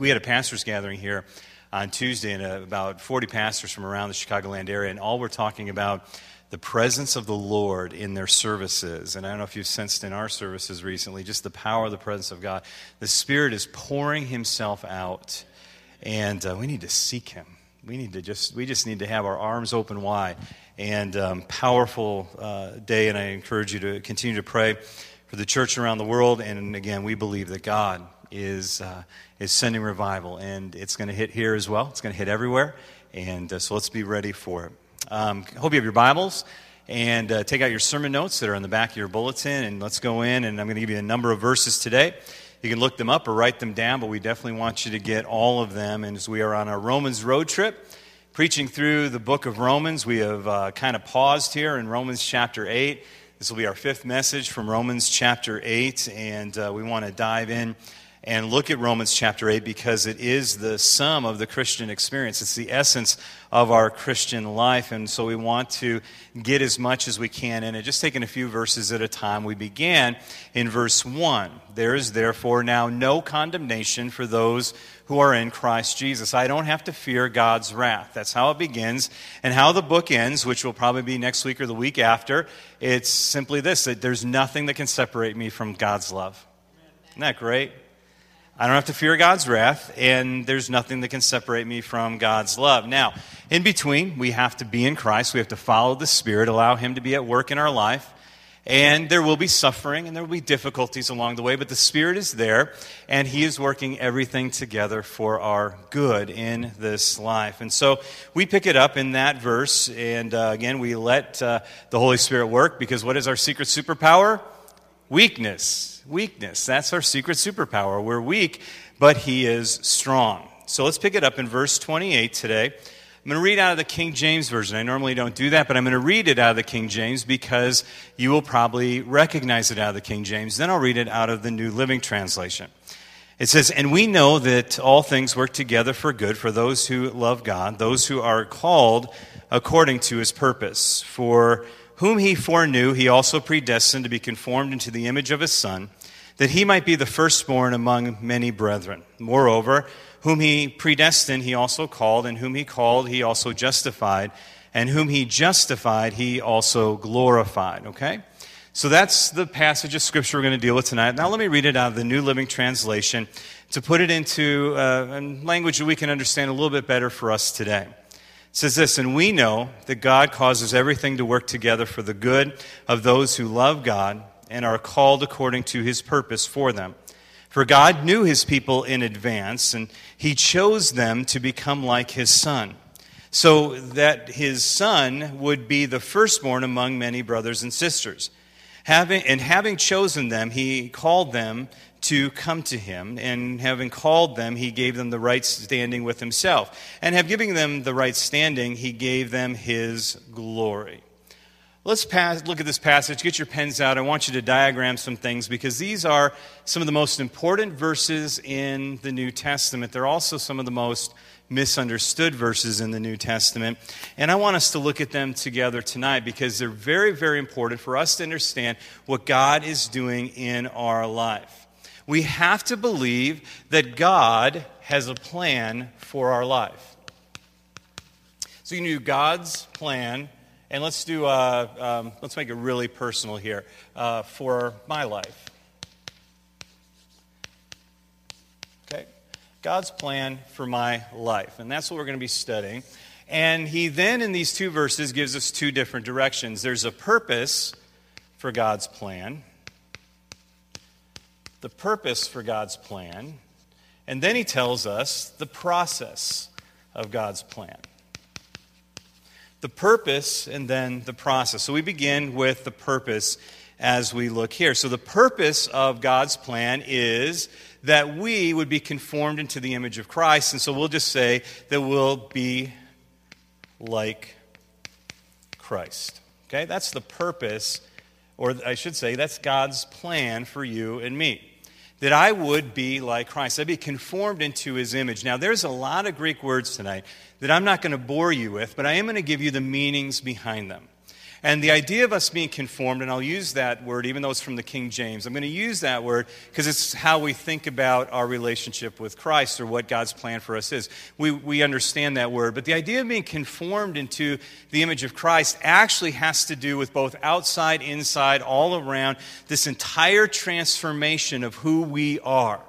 we had a pastor's gathering here on Tuesday, and uh, about 40 pastors from around the Chicagoland area, and all were talking about the presence of the Lord in their services. And I don't know if you've sensed in our services recently, just the power of the presence of God. The Spirit is pouring Himself out, and uh, we need to seek Him. We need to just, we just need to have our arms open wide. And um, powerful uh, day, and I encourage you to continue to pray for the church around the world. And again, we believe that God is, uh, is sending revival, and it's going to hit here as well. It's going to hit everywhere. And uh, so let's be ready for it. Um, hope you have your Bibles and uh, take out your sermon notes that are on the back of your bulletin, and let's go in. And I'm going to give you a number of verses today. You can look them up or write them down, but we definitely want you to get all of them. And as we are on our Romans road trip, preaching through the book of Romans, we have uh, kind of paused here in Romans chapter 8. This will be our fifth message from Romans chapter 8, and uh, we want to dive in and look at Romans chapter 8 because it is the sum of the Christian experience. It's the essence of our Christian life. And so we want to get as much as we can in it. Just taking a few verses at a time. We began in verse 1. There is therefore now no condemnation for those who are in Christ Jesus. I don't have to fear God's wrath. That's how it begins. And how the book ends, which will probably be next week or the week after, it's simply this that there's nothing that can separate me from God's love. Isn't that great? I don't have to fear God's wrath, and there's nothing that can separate me from God's love. Now, in between, we have to be in Christ. We have to follow the Spirit, allow Him to be at work in our life. And there will be suffering and there will be difficulties along the way, but the Spirit is there, and He is working everything together for our good in this life. And so we pick it up in that verse, and uh, again, we let uh, the Holy Spirit work because what is our secret superpower? Weakness. Weakness. That's our secret superpower. We're weak, but He is strong. So let's pick it up in verse 28 today. I'm going to read out of the King James Version. I normally don't do that, but I'm going to read it out of the King James because you will probably recognize it out of the King James. Then I'll read it out of the New Living Translation. It says, And we know that all things work together for good for those who love God, those who are called according to his purpose. For whom he foreknew, he also predestined to be conformed into the image of his Son, that he might be the firstborn among many brethren. Moreover, whom he predestined, he also called, and whom he called, he also justified, and whom he justified, he also glorified. Okay? So that's the passage of Scripture we're going to deal with tonight. Now, let me read it out of the New Living Translation to put it into uh, language that we can understand a little bit better for us today. It says this, and we know that God causes everything to work together for the good of those who love God and are called according to his purpose for them. For God knew his people in advance, and he chose them to become like his son, so that his son would be the firstborn among many brothers and sisters. Having, and having chosen them, he called them to come to him, and having called them, he gave them the right standing with himself. And have giving them the right standing, he gave them his glory. Let's pass, look at this passage. Get your pens out. I want you to diagram some things because these are some of the most important verses in the New Testament. They're also some of the most misunderstood verses in the New Testament. And I want us to look at them together tonight because they're very, very important for us to understand what God is doing in our life we have to believe that God has a plan for our life. So you do God's plan, and let's do uh, um, let's make it really personal here uh, for my life. Okay, God's plan for my life, and that's what we're going to be studying. And he then, in these two verses, gives us two different directions. There's a purpose for God's plan, the purpose for God's plan, and then he tells us the process of God's plan. The purpose and then the process. So we begin with the purpose as we look here. So the purpose of God's plan is that we would be conformed into the image of Christ. And so we'll just say that we'll be like Christ. Okay? That's the purpose, or I should say, that's God's plan for you and me that I would be like Christ. I'd be conformed into his image. Now, there's a lot of Greek words tonight that I'm not going to bore you with, but I am going to give you the meanings behind them. And the idea of us being conformed, and I'll use that word even though it's from the King James, I'm going to use that word because it's how we think about our relationship with Christ or what God's plan for us is. We, we understand that word. But the idea of being conformed into the image of Christ actually has to do with both outside, inside, all around, this entire transformation of who we are.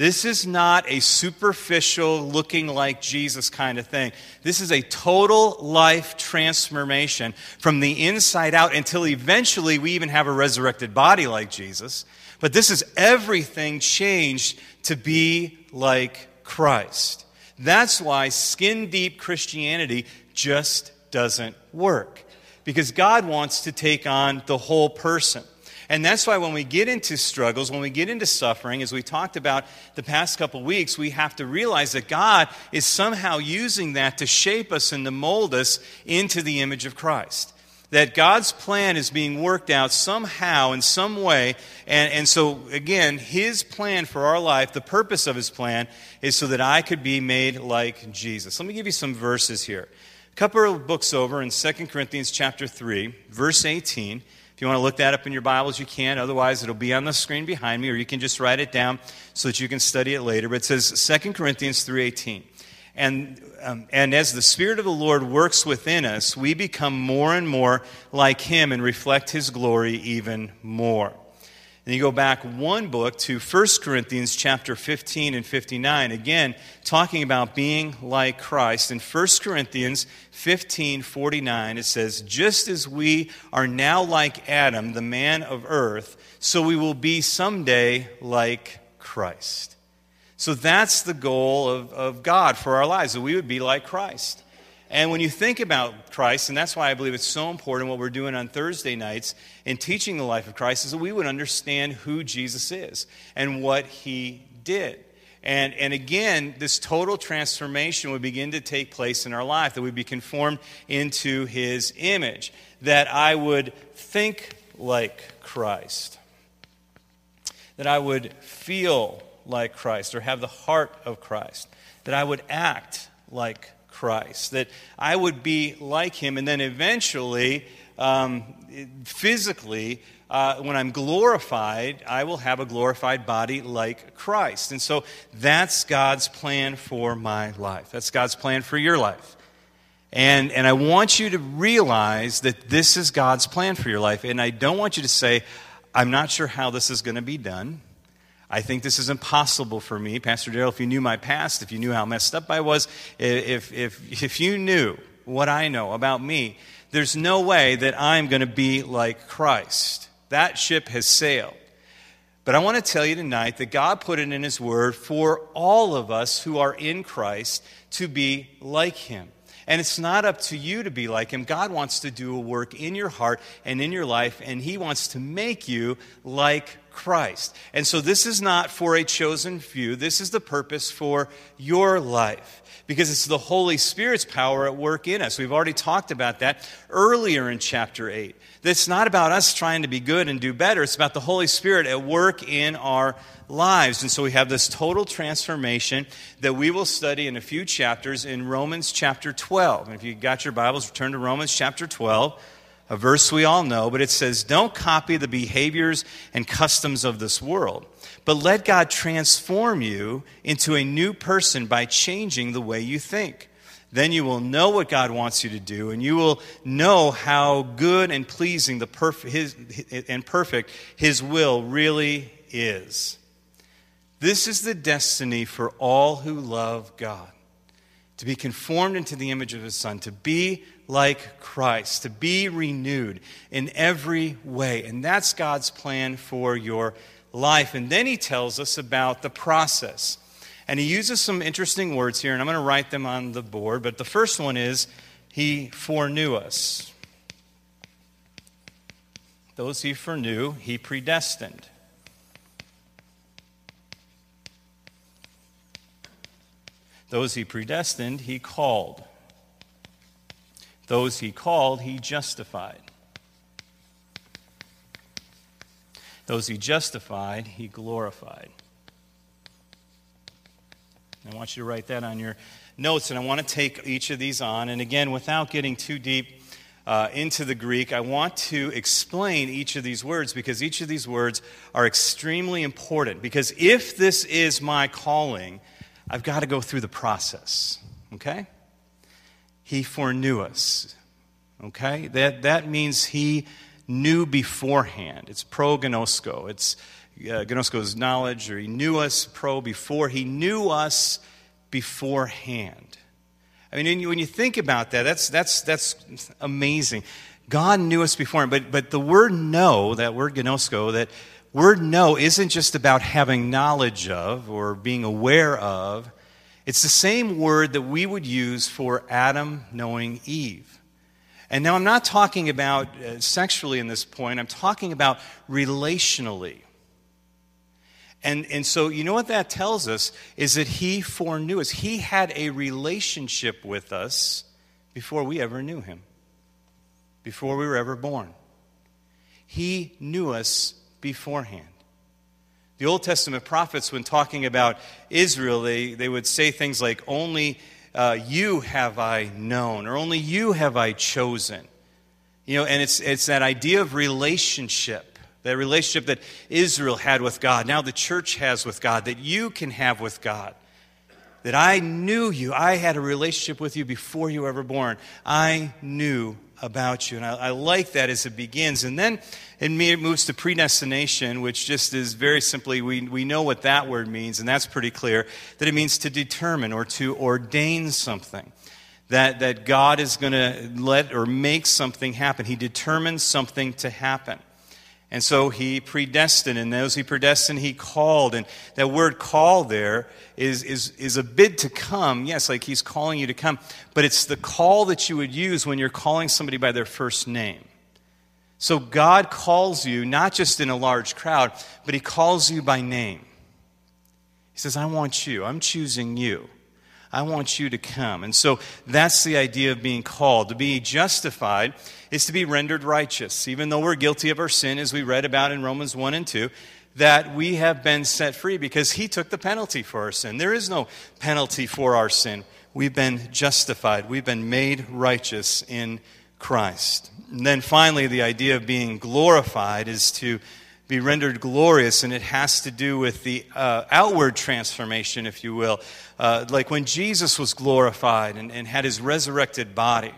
This is not a superficial, looking like Jesus kind of thing. This is a total life transformation from the inside out until eventually we even have a resurrected body like Jesus. But this is everything changed to be like Christ. That's why skin deep Christianity just doesn't work. Because God wants to take on the whole person. And that's why when we get into struggles, when we get into suffering, as we talked about the past couple weeks, we have to realize that God is somehow using that to shape us and to mold us into the image of Christ that God's plan is being worked out somehow, in some way. And, and so, again, His plan for our life, the purpose of His plan, is so that I could be made like Jesus. Let me give you some verses here. A couple of books over in 2 Corinthians chapter 3, verse 18. If you want to look that up in your Bibles, you can. Otherwise, it'll be on the screen behind me, or you can just write it down so that you can study it later. But it says 2 Corinthians 3.18. And, um, and as the Spirit of the Lord works within us, we become more and more like Him and reflect His glory even more. And you go back one book to 1 Corinthians chapter 15 and 59, again, talking about being like Christ. In 1 Corinthians 15 49, it says, Just as we are now like Adam, the man of earth, so we will be someday like Christ. So that's the goal of, of God for our lives, that we would be like Christ. And when you think about Christ, and that's why I believe it's so important what we're doing on Thursday nights in teaching the life of Christ, is that we would understand who Jesus is and what he did. And, and again, this total transformation would begin to take place in our life, that we'd be conformed into his image, that I would think like Christ, that I would feel like Christ or have the heart of Christ, that I would act like Christ, that I would be like him, and then eventually, um, physically, uh, when I'm glorified, I will have a glorified body like Christ. And so that's God's plan for my life. That's God's plan for your life. And, and I want you to realize that this is God's plan for your life. And I don't want you to say, I'm not sure how this is going to be done. I think this is impossible for me. Pastor Darrell, if you knew my past, if you knew how messed up I was, if, if, if you knew what I know about me, there's no way that I'm going to be like Christ. That ship has sailed. But I want to tell you tonight that God put it in His Word for all of us who are in Christ to be like Him. And it's not up to you to be like Him. God wants to do a work in your heart and in your life, and He wants to make you like Christ. And so this is not for a chosen few, this is the purpose for your life because it's the Holy Spirit's power at work in us. We've already talked about that earlier in chapter 8. It's not about us trying to be good and do better, it's about the Holy Spirit at work in our lives. And so we have this total transformation that we will study in a few chapters in Romans chapter 12. And if you got your Bibles, turn to Romans chapter 12 a verse we all know, but it says, Don't copy the behaviors and customs of this world, but let God transform you into a new person by changing the way you think. Then you will know what God wants you to do, and you will know how good and pleasing the perf- his, and perfect His will really is. This is the destiny for all who love God to be conformed into the image of His Son, to be like Christ, to be renewed in every way. And that's God's plan for your life. And then he tells us about the process. And he uses some interesting words here, and I'm going to write them on the board. But the first one is He foreknew us. Those he foreknew, he predestined. Those he predestined, he called. Those he called, he justified. Those he justified, he glorified. I want you to write that on your notes, and I want to take each of these on. And again, without getting too deep uh, into the Greek, I want to explain each of these words because each of these words are extremely important. Because if this is my calling, I've got to go through the process. Okay? He foreknew us. Okay? That, that means he knew beforehand. It's prognosko. It's uh, gnosko's knowledge, or he knew us pro before. He knew us beforehand. I mean, when you think about that, that's, that's, that's amazing. God knew us before, but, but the word know, that word gnosko, that word know isn't just about having knowledge of or being aware of. It's the same word that we would use for Adam knowing Eve. And now I'm not talking about uh, sexually in this point, I'm talking about relationally. And, and so, you know what that tells us is that he foreknew us. He had a relationship with us before we ever knew him, before we were ever born. He knew us beforehand. The Old Testament prophets, when talking about Israel, they, they would say things like, Only uh, you have I known, or only you have I chosen. You know, and it's, it's that idea of relationship, that relationship that Israel had with God, now the church has with God, that you can have with God. That I knew you, I had a relationship with you before you were ever born. I knew about you. And I, I, like that as it begins. And then it moves to predestination, which just is very simply, we, we know what that word means, and that's pretty clear, that it means to determine or to ordain something. That, that God is going to let or make something happen. He determines something to happen. And so he predestined, and those he predestined, he called. And that word call there is, is, is a bid to come. Yes, like he's calling you to come. But it's the call that you would use when you're calling somebody by their first name. So God calls you not just in a large crowd, but he calls you by name. He says, I want you. I'm choosing you. I want you to come. And so that's the idea of being called. To be justified is to be rendered righteous. Even though we're guilty of our sin, as we read about in Romans 1 and 2, that we have been set free because he took the penalty for our sin. There is no penalty for our sin. We've been justified, we've been made righteous in Christ. And then finally, the idea of being glorified is to be rendered glorious, and it has to do with the uh, outward transformation, if you will. Uh, like when Jesus was glorified and, and, had his resurrected body.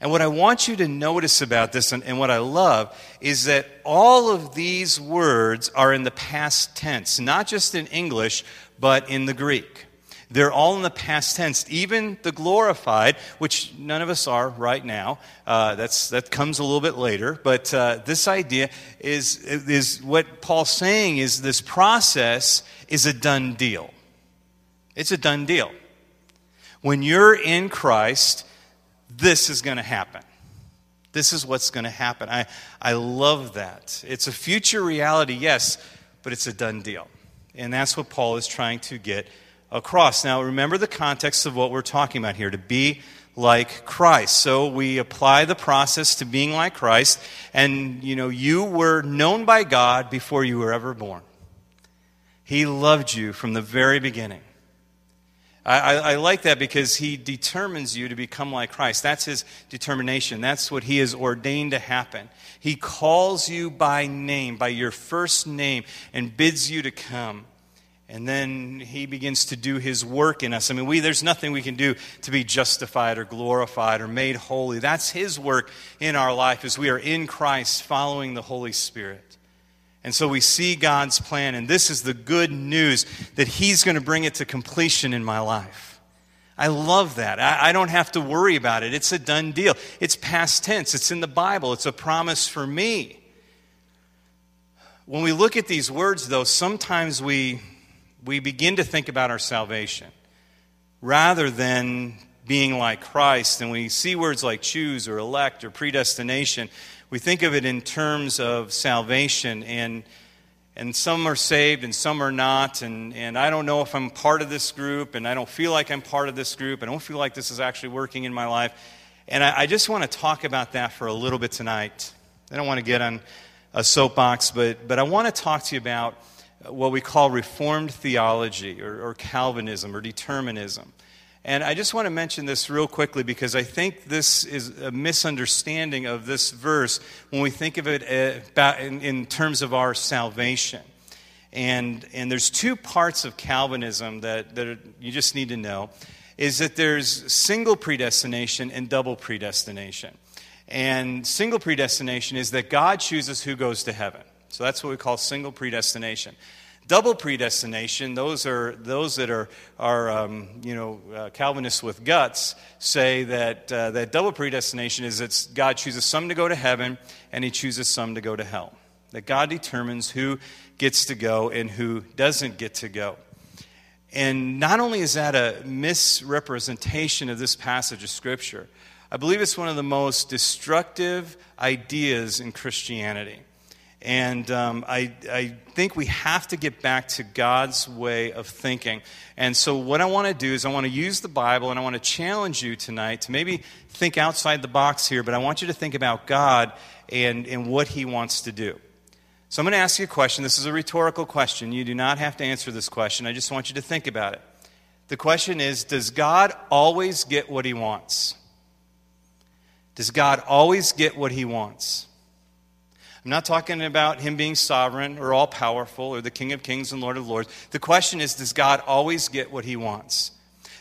And what I want you to notice about this, and, and what I love, is that all of these words are in the past tense, not just in English, but in the Greek. They're all in the past tense. Even the glorified, which none of us are right now, uh, that's, that comes a little bit later. But uh, this idea is, is what Paul's saying is this process is a done deal. It's a done deal. When you're in Christ, this is going to happen. This is what's going to happen. I, I love that. It's a future reality, yes, but it's a done deal. And that's what Paul is trying to get across. Now, remember the context of what we're talking about here to be like Christ. So we apply the process to being like Christ, and you know, you were known by God before you were ever born. He loved you from the very beginning. I, I, I, like that because he determines you to become like Christ. That's his determination. That's what he has ordained to happen. He calls you by name, by your first name, and bids you to come. And then he begins to do his work in us. I mean, we, there's nothing we can do to be justified or glorified or made holy. That's his work in our life as we are in Christ following the Holy Spirit. And so we see God's plan, and this is the good news that he's going to bring it to completion in my life. I love that. I, I don't have to worry about it. It's a done deal. It's past tense, it's in the Bible, it's a promise for me. When we look at these words, though, sometimes we we begin to think about our salvation rather than being like Christ. And we see words like choose or elect or predestination. We think of it in terms of salvation, and, and some are saved and some are not. And, and I don't know if I'm part of this group, and I don't feel like I'm part of this group. I don't feel like this is actually working in my life. And I, I just want to talk about that for a little bit tonight. I don't want to get on a soapbox, but, but I want to talk to you about what we call Reformed theology or, or Calvinism or determinism. And I just want to mention this real quickly because I think this is a misunderstanding of this verse when we think of it uh, in terms of our salvation. And, and there's two parts of Calvinism that, that you just need to know is that there's single predestination and double predestination. And single predestination is that God chooses who goes to heaven. So that's what we call single predestination. Double predestination, those are those that are, are um, you know, uh, Calvinists with guts say that, uh, that double predestination is that God chooses some to go to heaven and he chooses some to go to hell. That God determines who gets to go and who doesn't get to go. And not only is that a misrepresentation of this passage of Scripture, I believe it's one of the most destructive ideas in Christianity. And um, I, I think we have to get back to God's way of thinking. And so, what I want to do is, I want to use the Bible and I want to challenge you tonight to maybe think outside the box here, but I want you to think about God and, and what He wants to do. So, I'm going to ask you a question. This is a rhetorical question. You do not have to answer this question. I just want you to think about it. The question is Does God always get what He wants? Does God always get what He wants? I'm not talking about him being sovereign or all powerful or the King of Kings and Lord of Lords. The question is does God always get what he wants?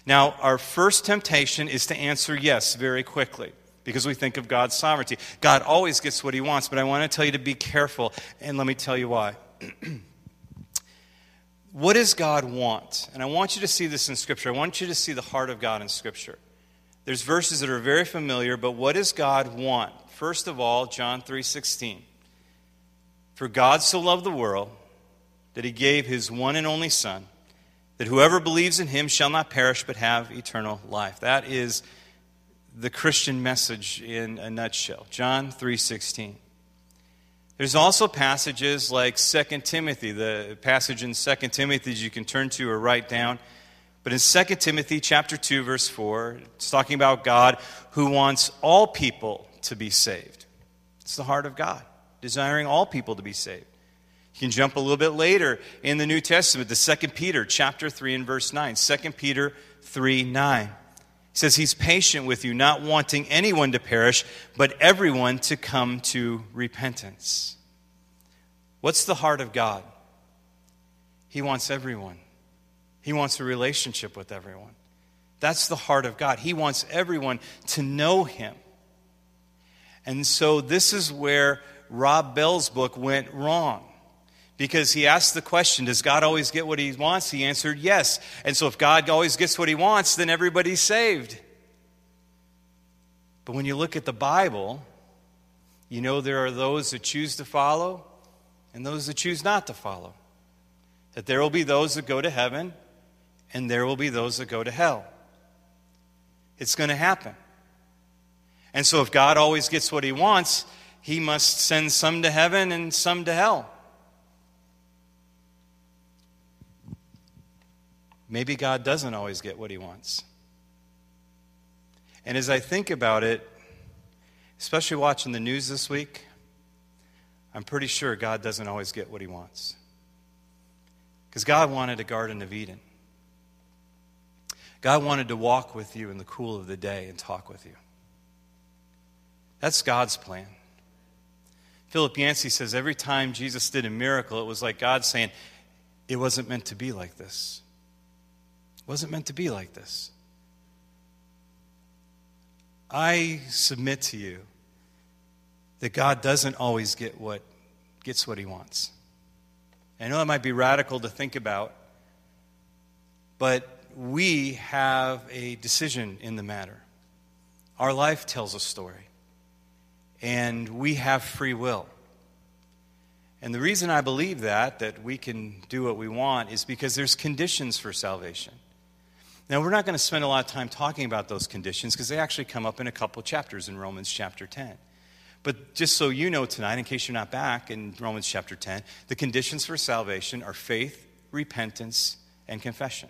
Now, our first temptation is to answer yes very quickly because we think of God's sovereignty. God always gets what he wants, but I want to tell you to be careful, and let me tell you why. what does God want? And I want you to see this in Scripture. I want you to see the heart of God in Scripture. There's verses that are very familiar, but what does God want? First of all, John 3:16. For God so loved the world that he gave his one and only Son, that whoever believes in him shall not perish but have eternal life. That is the Christian message in a nutshell. John 3:16. There's also passages like 2 Timothy, the passage in 2 Timothy that you can turn to or write down. But in 2 Timothy chapter 2 verse 4, it's talking about God who wants all people to be saved. It's the heart of God desiring all people to be saved. You can jump a little bit later in the New Testament to 2 Peter chapter 3 and verse 9. 2 Peter 3 9. He says he's patient with you, not wanting anyone to perish, but everyone to come to repentance. What's the heart of God? He wants everyone. He wants a relationship with everyone. That's the heart of God. He wants everyone to know Him. And so, this is where Rob Bell's book went wrong. Because he asked the question, Does God always get what he wants? He answered yes. And so if God always gets what he wants, then everybody's saved. But when you look at the Bible, you know there are those that choose to follow and those that choose not to follow. That there will be those that go to heaven and there will be those that go to hell. It's going to happen. And so if God always gets what he wants, he must send some to heaven and some to hell. Maybe God doesn't always get what he wants. And as I think about it, especially watching the news this week, I'm pretty sure God doesn't always get what he wants. Because God wanted a Garden of Eden. God wanted to walk with you in the cool of the day and talk with you. That's God's plan. Philip Yancey says every time Jesus did a miracle, it was like God saying, It wasn't meant to be like this. It wasn't meant to be like this. I submit to you that God doesn't always get what gets what he wants. I know it might be radical to think about, but we have a decision in the matter. Our life tells a story and we have free will. And the reason I believe that, that we can do what we want, is because there's conditions for salvation. Now, we're not going to spend a lot of time talking about those conditions because they actually come up in a couple chapters in Romans chapter 10. But just so you know tonight, in case you're not back in Romans chapter 10, the conditions for salvation are faith, repentance, and confession.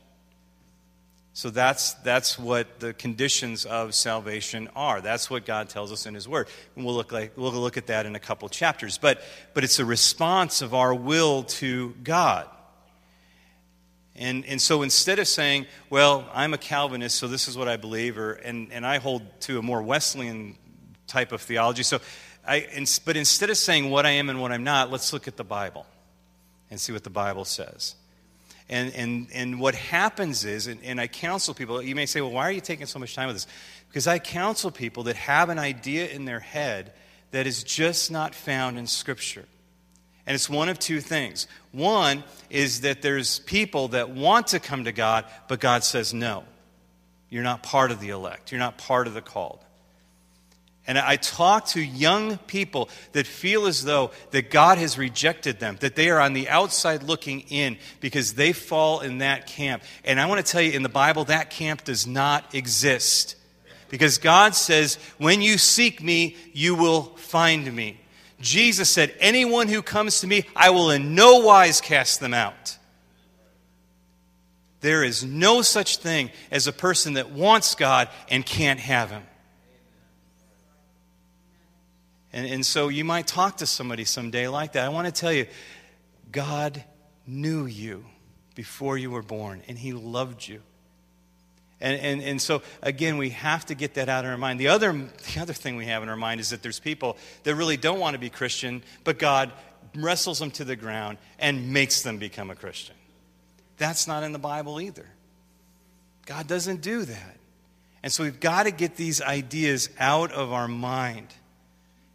So that's, that's what the conditions of salvation are. That's what God tells us in His Word. And we'll look, like, we'll look at that in a couple chapters. But, but it's a response of our will to God. And, and so instead of saying, well, I'm a Calvinist, so this is what I believe, or, and, and I hold to a more Wesleyan type of theology. So I, but instead of saying what I am and what I'm not, let's look at the Bible and see what the Bible says. And, and, and what happens is, and, and I counsel people, you may say, well, why are you taking so much time with this? Because I counsel people that have an idea in their head that is just not found in Scripture. And it's one of two things. One is that there's people that want to come to God, but God says, no, you're not part of the elect, you're not part of the called. And I talk to young people that feel as though that God has rejected them, that they are on the outside looking in because they fall in that camp. And I want to tell you in the Bible, that camp does not exist. Because God says, when you seek me, you will find me. Jesus said, Anyone who comes to me, I will in no wise cast them out. There is no such thing as a person that wants God and can't have Him. And, and so you might talk to somebody someday like that. I want to tell you, God knew you before you were born, and He loved you. And, and, and so, again, we have to get that out of our mind. The other, the other thing we have in our mind is that there's people that really don't want to be Christian, but God wrestles them to the ground and makes them become a Christian. That's not in the Bible either. God doesn't do that. And so we've got to get these ideas out of our mind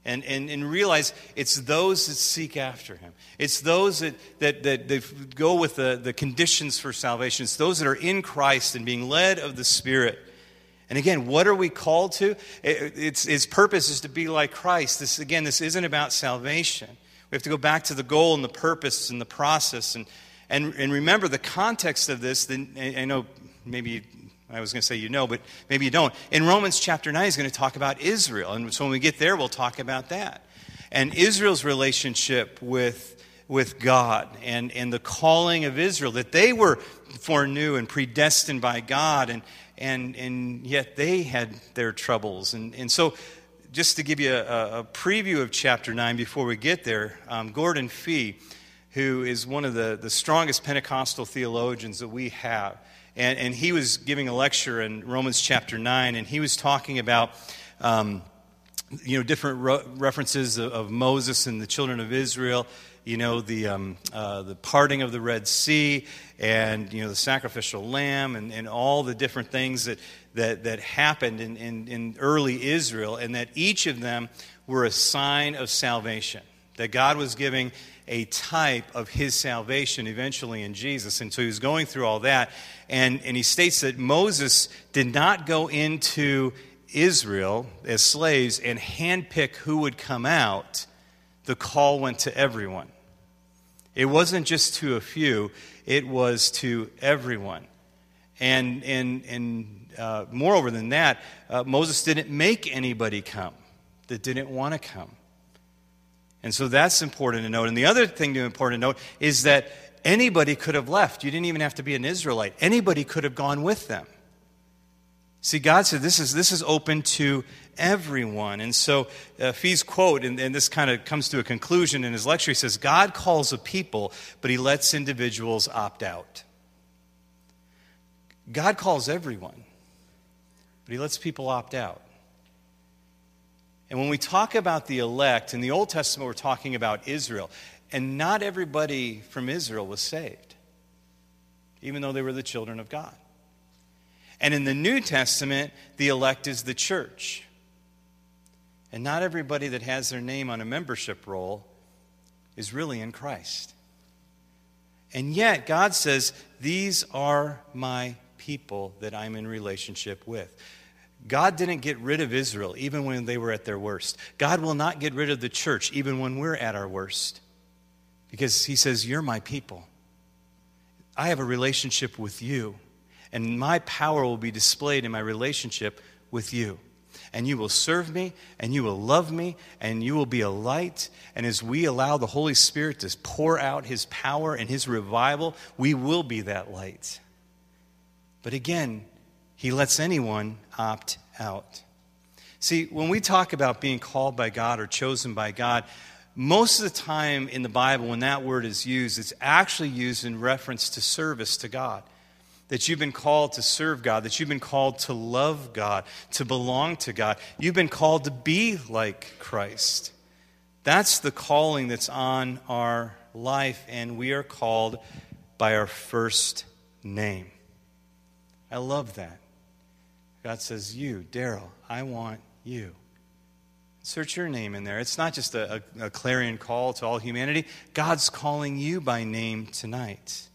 and, and, and realize it's those that seek after him. It's those that, that, that, that go with the, the conditions for salvation. It's those that are in Christ and being led of the Spirit. And again, what are we called to? It, it's, its purpose is to be like Christ. This, again, this isn't about salvation. We have to go back to the goal and the purpose and the process. And, and, and remember the context of this. Then I know maybe I was going to say you know, but maybe you don't. In Romans chapter 9, he's going to talk about Israel. And so when we get there, we'll talk about that. And Israel's relationship with, with God and, and the calling of Israel, that they were foreknew and predestined by God, and, and, and yet they had their troubles. And, and so, just to give you a, a preview of chapter 9 before we get there, um, Gordon Fee, who is one of the, the strongest Pentecostal theologians that we have, and, and he was giving a lecture in Romans chapter 9, and he was talking about. Um, you know, different ro- references of, of, Moses and the children of Israel, you know, the, um, uh, the parting of the Red Sea and, you know, the sacrificial lamb and, and all the different things that, that, that happened in, in, in early Israel, and that each of them were a sign of salvation. That God was giving a type of his salvation eventually in Jesus. And so he was going through all that. And, and he states that Moses did not go into Israel as slaves and handpick who would come out. The call went to everyone. It wasn't just to a few, it was to everyone. And, and, and uh, moreover than that, uh, Moses didn't make anybody come that didn't want to come. And so that's important to note. And the other thing to important to note is that anybody could have left. You didn't even have to be an Israelite. Anybody could have gone with them. See, God said this is, this is open to everyone. And so uh, Fee's quote, and, and this kind of comes to a conclusion in his lecture, he says, God calls a people, but he lets individuals opt out. God calls everyone, but he lets people opt out. And when we talk about the elect, in the Old Testament, we're talking about Israel. And not everybody from Israel was saved, even though they were the children of God. And in the New Testament, the elect is the church. And not everybody that has their name on a membership roll is really in Christ. And yet, God says, These are my people that I'm in relationship with. God didn't get rid of Israel even when they were at their worst. God will not get rid of the church even when we're at our worst. Because He says, You're my people. I have a relationship with you, and my power will be displayed in my relationship with you. And you will serve me, and you will love me, and you will be a light. And as we allow the Holy Spirit to pour out His power and His revival, we will be that light. But again, he lets anyone opt out. See, when we talk about being called by God or chosen by God, most of the time in the Bible, when that word is used, it's actually used in reference to service to God. That you've been called to serve God, that you've been called to love God, to belong to God. You've been called to be like Christ. That's the calling that's on our life, and we are called by our first name. I love that. God says, You, Daryl, I want you. Search your name in there. It's not just a, a, a, clarion call to all humanity. God's calling you by name tonight.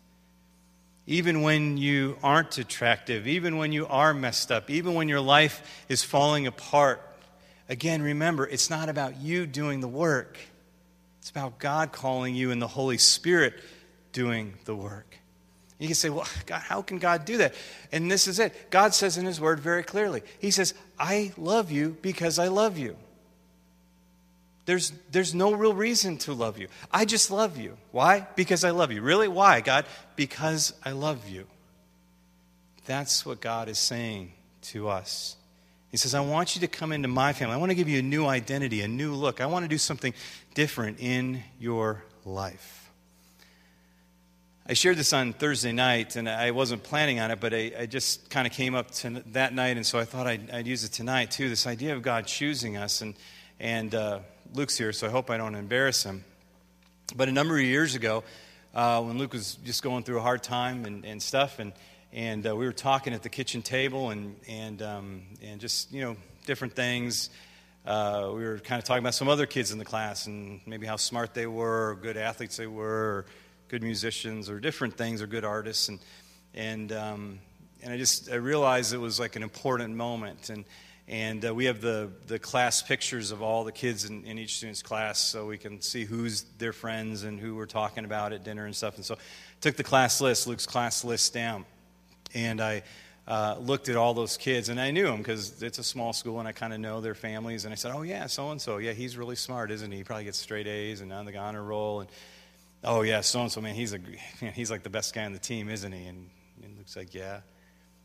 Even when you aren't attractive, even when you are messed up, even when your life is falling apart, again, remember, it's not about you doing the work. It's about God calling you and the Holy Spirit doing the work. You can say, well, God, how can God do that? And this is it. God says in His Word very clearly He says, I love you because I love you. There's, there's no real reason to love you. I just love you. Why? Because I love you. Really? Why, God? Because I love you. That's what God is saying to us. He says, I want you to come into my family. I want to give you a new identity, a new look. I want to do something different in your life. I shared this on Thursday night, and I wasn't planning on it, but I, I just kind of came up to that night, and so I thought I'd, I'd, use it tonight too. This idea of God choosing us, and and uh, Luke's here, so I hope I don't embarrass him. But a number of years ago, uh, when Luke was just going through a hard time and, and stuff, and, and uh, we were talking at the kitchen table and, and, um, and just, you know, different things. Uh, we were kind of talking about some other kids in the class and maybe how smart they were, or good athletes they were, or good musicians, or different things, or good artists. And, and, um, and I just I realized it was like an important moment. And, and uh, we have the, the class pictures of all the kids in, in each student's class so we can see who's their friends and who we're talking about at dinner and stuff. And so I took the class list, Luke's class list down. And I uh, looked at all those kids, and I knew them because it's a small school and I kind of know their families. And I said, Oh, yeah, so and so. Yeah, he's really smart, isn't he? He probably gets straight A's and on the honor roll. And oh, yeah, so and so, man, he's, a, he's like the best guy on the team, isn't he? And, and Luke's like, Yeah.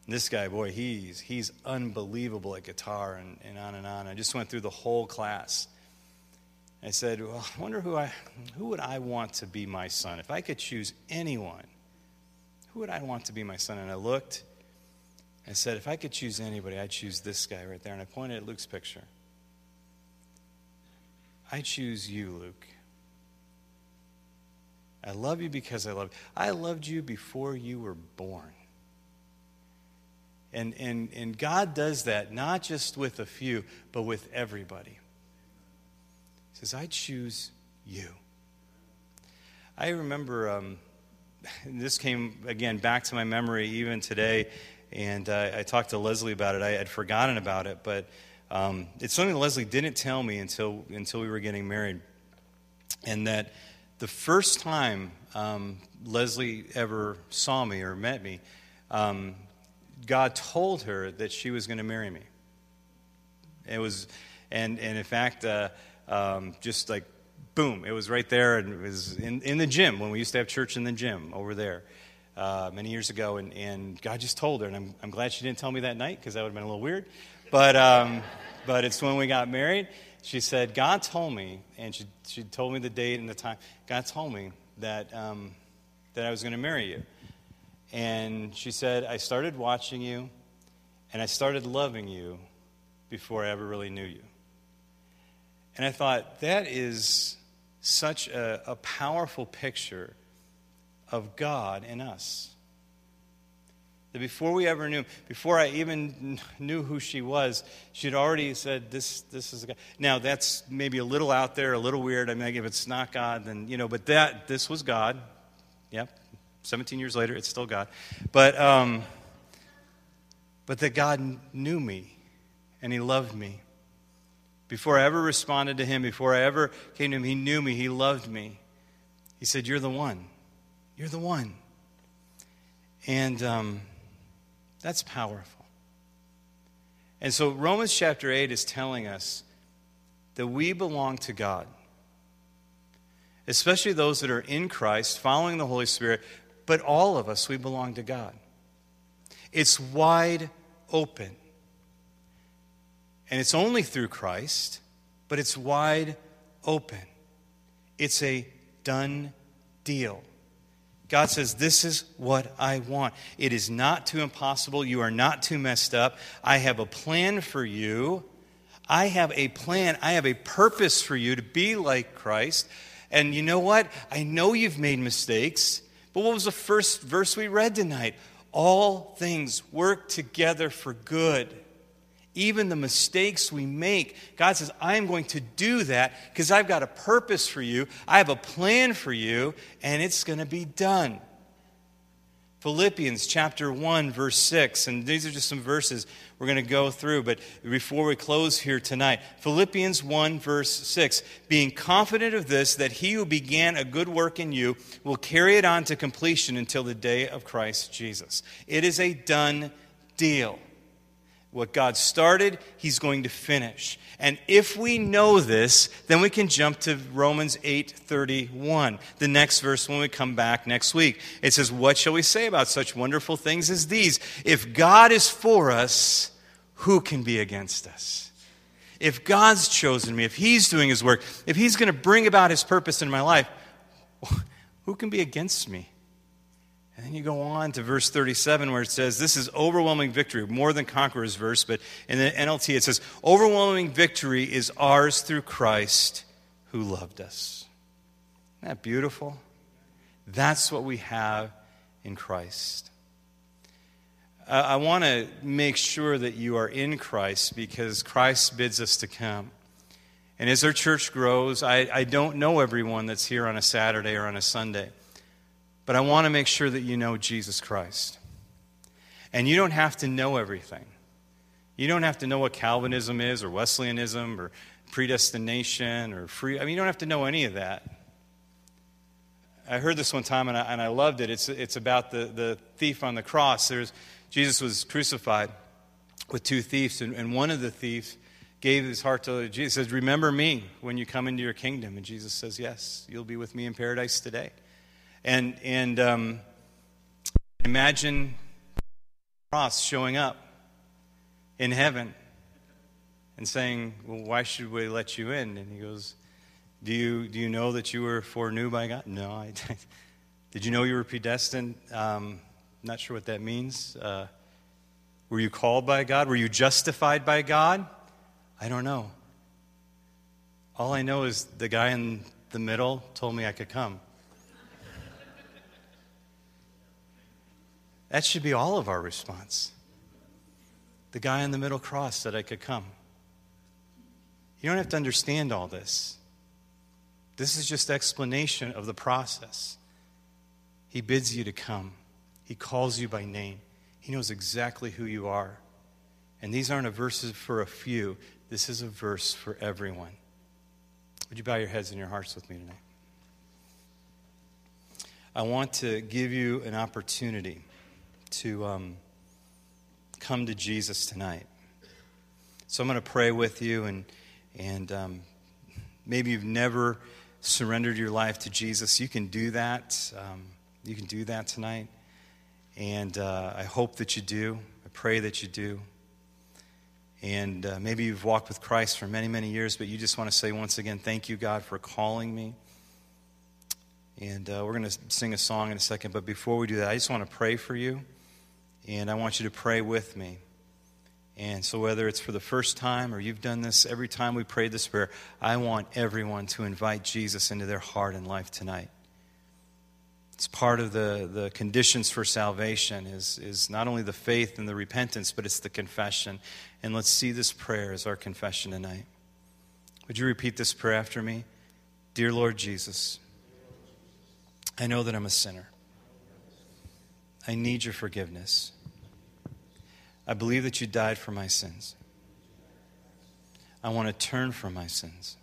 This guy, boy, he's, he's unbelievable at guitar and, and on and on. I just went through the whole class. I said, well, I wonder who, I, who would I want to be my son? If I could choose anyone, who would I want to be my son? And I looked. I said, if I could choose anybody, I'd choose this guy right there. And I pointed at Luke's picture. I choose you, Luke. I love you because I love you. I loved you before you were born. And, and, and God does that not just with a few, but with everybody. He says, I choose you. I remember, um, this came again back to my memory even today, and uh, I talked to Leslie about it. I had forgotten about it, but um, it's something Leslie didn't tell me until, until we were getting married. And that the first time um, Leslie ever saw me or met me, um, God told her that she was going to marry me. It was, and, and in fact, uh, um, just like boom, it was right there, and it was in, in the gym when we used to have church in the gym over there uh, many years ago. And, and God just told her, and I'm, I'm glad she didn't tell me that night because that would have been a little weird. But, um, but it's when we got married. She said, God told me, and she, she told me the date and the time. God told me that, um, that I was going to marry you. And she said, I started watching you and I started loving you before I ever really knew you. And I thought, that is such a, a powerful picture of God in us. That before we ever knew, before I even knew who she was, she'd already said, "This, this is a God." Now that's maybe a little out there, a little weird. I mean, if it's not God, then you know. But that this was God. Yep, 17 years later, it's still God. But, um, but that God knew me and He loved me. Before I ever responded to Him, before I ever came to Him, He knew me, He loved me. He said, You're the one. You're the one. And um, that's powerful. And so Romans chapter 8 is telling us that we belong to God especially those that are in Christ, following the Holy Spirit, but all of us, we belong to God. It's wide open. And it's only through Christ, but it's wide open. It's a done deal. God says, This is what I want. It is not too impossible. You are not too messed up. I have a plan for you. I have a plan. I have a purpose for you to be like Christ. And you know what? I know you've made mistakes. But what was the first verse we read tonight? All things work together for good. Even the mistakes we make, God says, I'm going to do that because I've got a purpose for you. I have a plan for you, and it's going to be done. Philippians chapter 1, verse 6, and these are just some verses we're going to go through, but before we close here tonight, Philippians 1, verse 6, being confident of this, that he who began a good work in you will carry it on to completion until the day of Christ Jesus. It is a done deal. What God started, He's going to finish. And if we know this, then we can jump to Romans 8:31. The next verse when we come back next week. It says, "What shall we say about such wonderful things as these? If God is for us, who can be against us?" If God's chosen me, if He's doing His work, if He's going to bring about His purpose in my life, who can be against me? And then you go on to verse 37 where it says, This is overwhelming victory, more than conqueror's verse, but in the NLT it says, Overwhelming victory is ours through Christ who loved us. Isn't that beautiful? That's what we have in Christ. I want to make sure that you are in Christ because Christ bids us to come. And as our church grows, I, I don't know everyone that's here on a Saturday or on a Sunday. But I want to make sure that you know Jesus Christ. And you don't have to know everything. You don't have to know what Calvinism is or Wesleyanism or predestination or free. I mean, you don't have to know any of that. I heard this one time and I, and I loved it. It's, it's about the, the thief on the cross. There's, Jesus was crucified with two thieves, and, and one of the thieves gave his heart to Jesus. Says, Remember me when you come into your kingdom. And Jesus says, Yes, you'll be with me in paradise today. And, and um, imagine cross showing up in heaven and saying, Well, why should we let you in? And he goes, Do you, do you know that you were foreknew by God? No. I, did you know you were predestined? Um, not sure what that means. Uh, were you called by God? Were you justified by God? I don't know. All I know is the guy in the middle told me I could come. That should be all of our response. The guy on the middle cross said I could come. You don't have to understand all this. This is just explanation of the process. He bids you to come. He calls you by name. He knows exactly who you are. And these aren't a verses for a few. This is a verse for everyone. Would you bow your heads and your hearts with me tonight? I want to give you an opportunity to um, come to Jesus tonight. So I'm going to pray with you, and, and um, maybe you've never surrendered your life to Jesus. You can do that. Um, you can do that tonight. And uh, I hope that you do. I pray that you do. And uh, maybe you've walked with Christ for many, many years, but you just want to say once again, thank you, God, for calling me. And uh, we're going to sing a song in a second. But before we do that, I just want to pray for you. And I want you to pray with me. And so, whether it's for the first time or you've done this every time we prayed this prayer, I want everyone to invite Jesus into their heart and life tonight. It's part of the, the conditions for salvation is, is not only the faith and the repentance, but it's the confession. And let's see this prayer as our confession tonight. Would you repeat this prayer after me? Dear Lord Jesus, I know that I'm a sinner. I need your forgiveness. I believe that you died for my sins. I want to turn from my sins.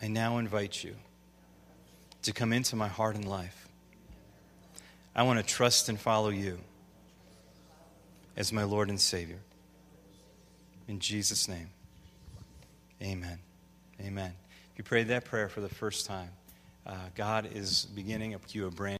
I now invite you to come into my heart and life. I want to trust and follow you as my Lord and Savior. In Jesus' name, amen. Amen. If you prayed that prayer for the first time, uh, God is beginning you a brand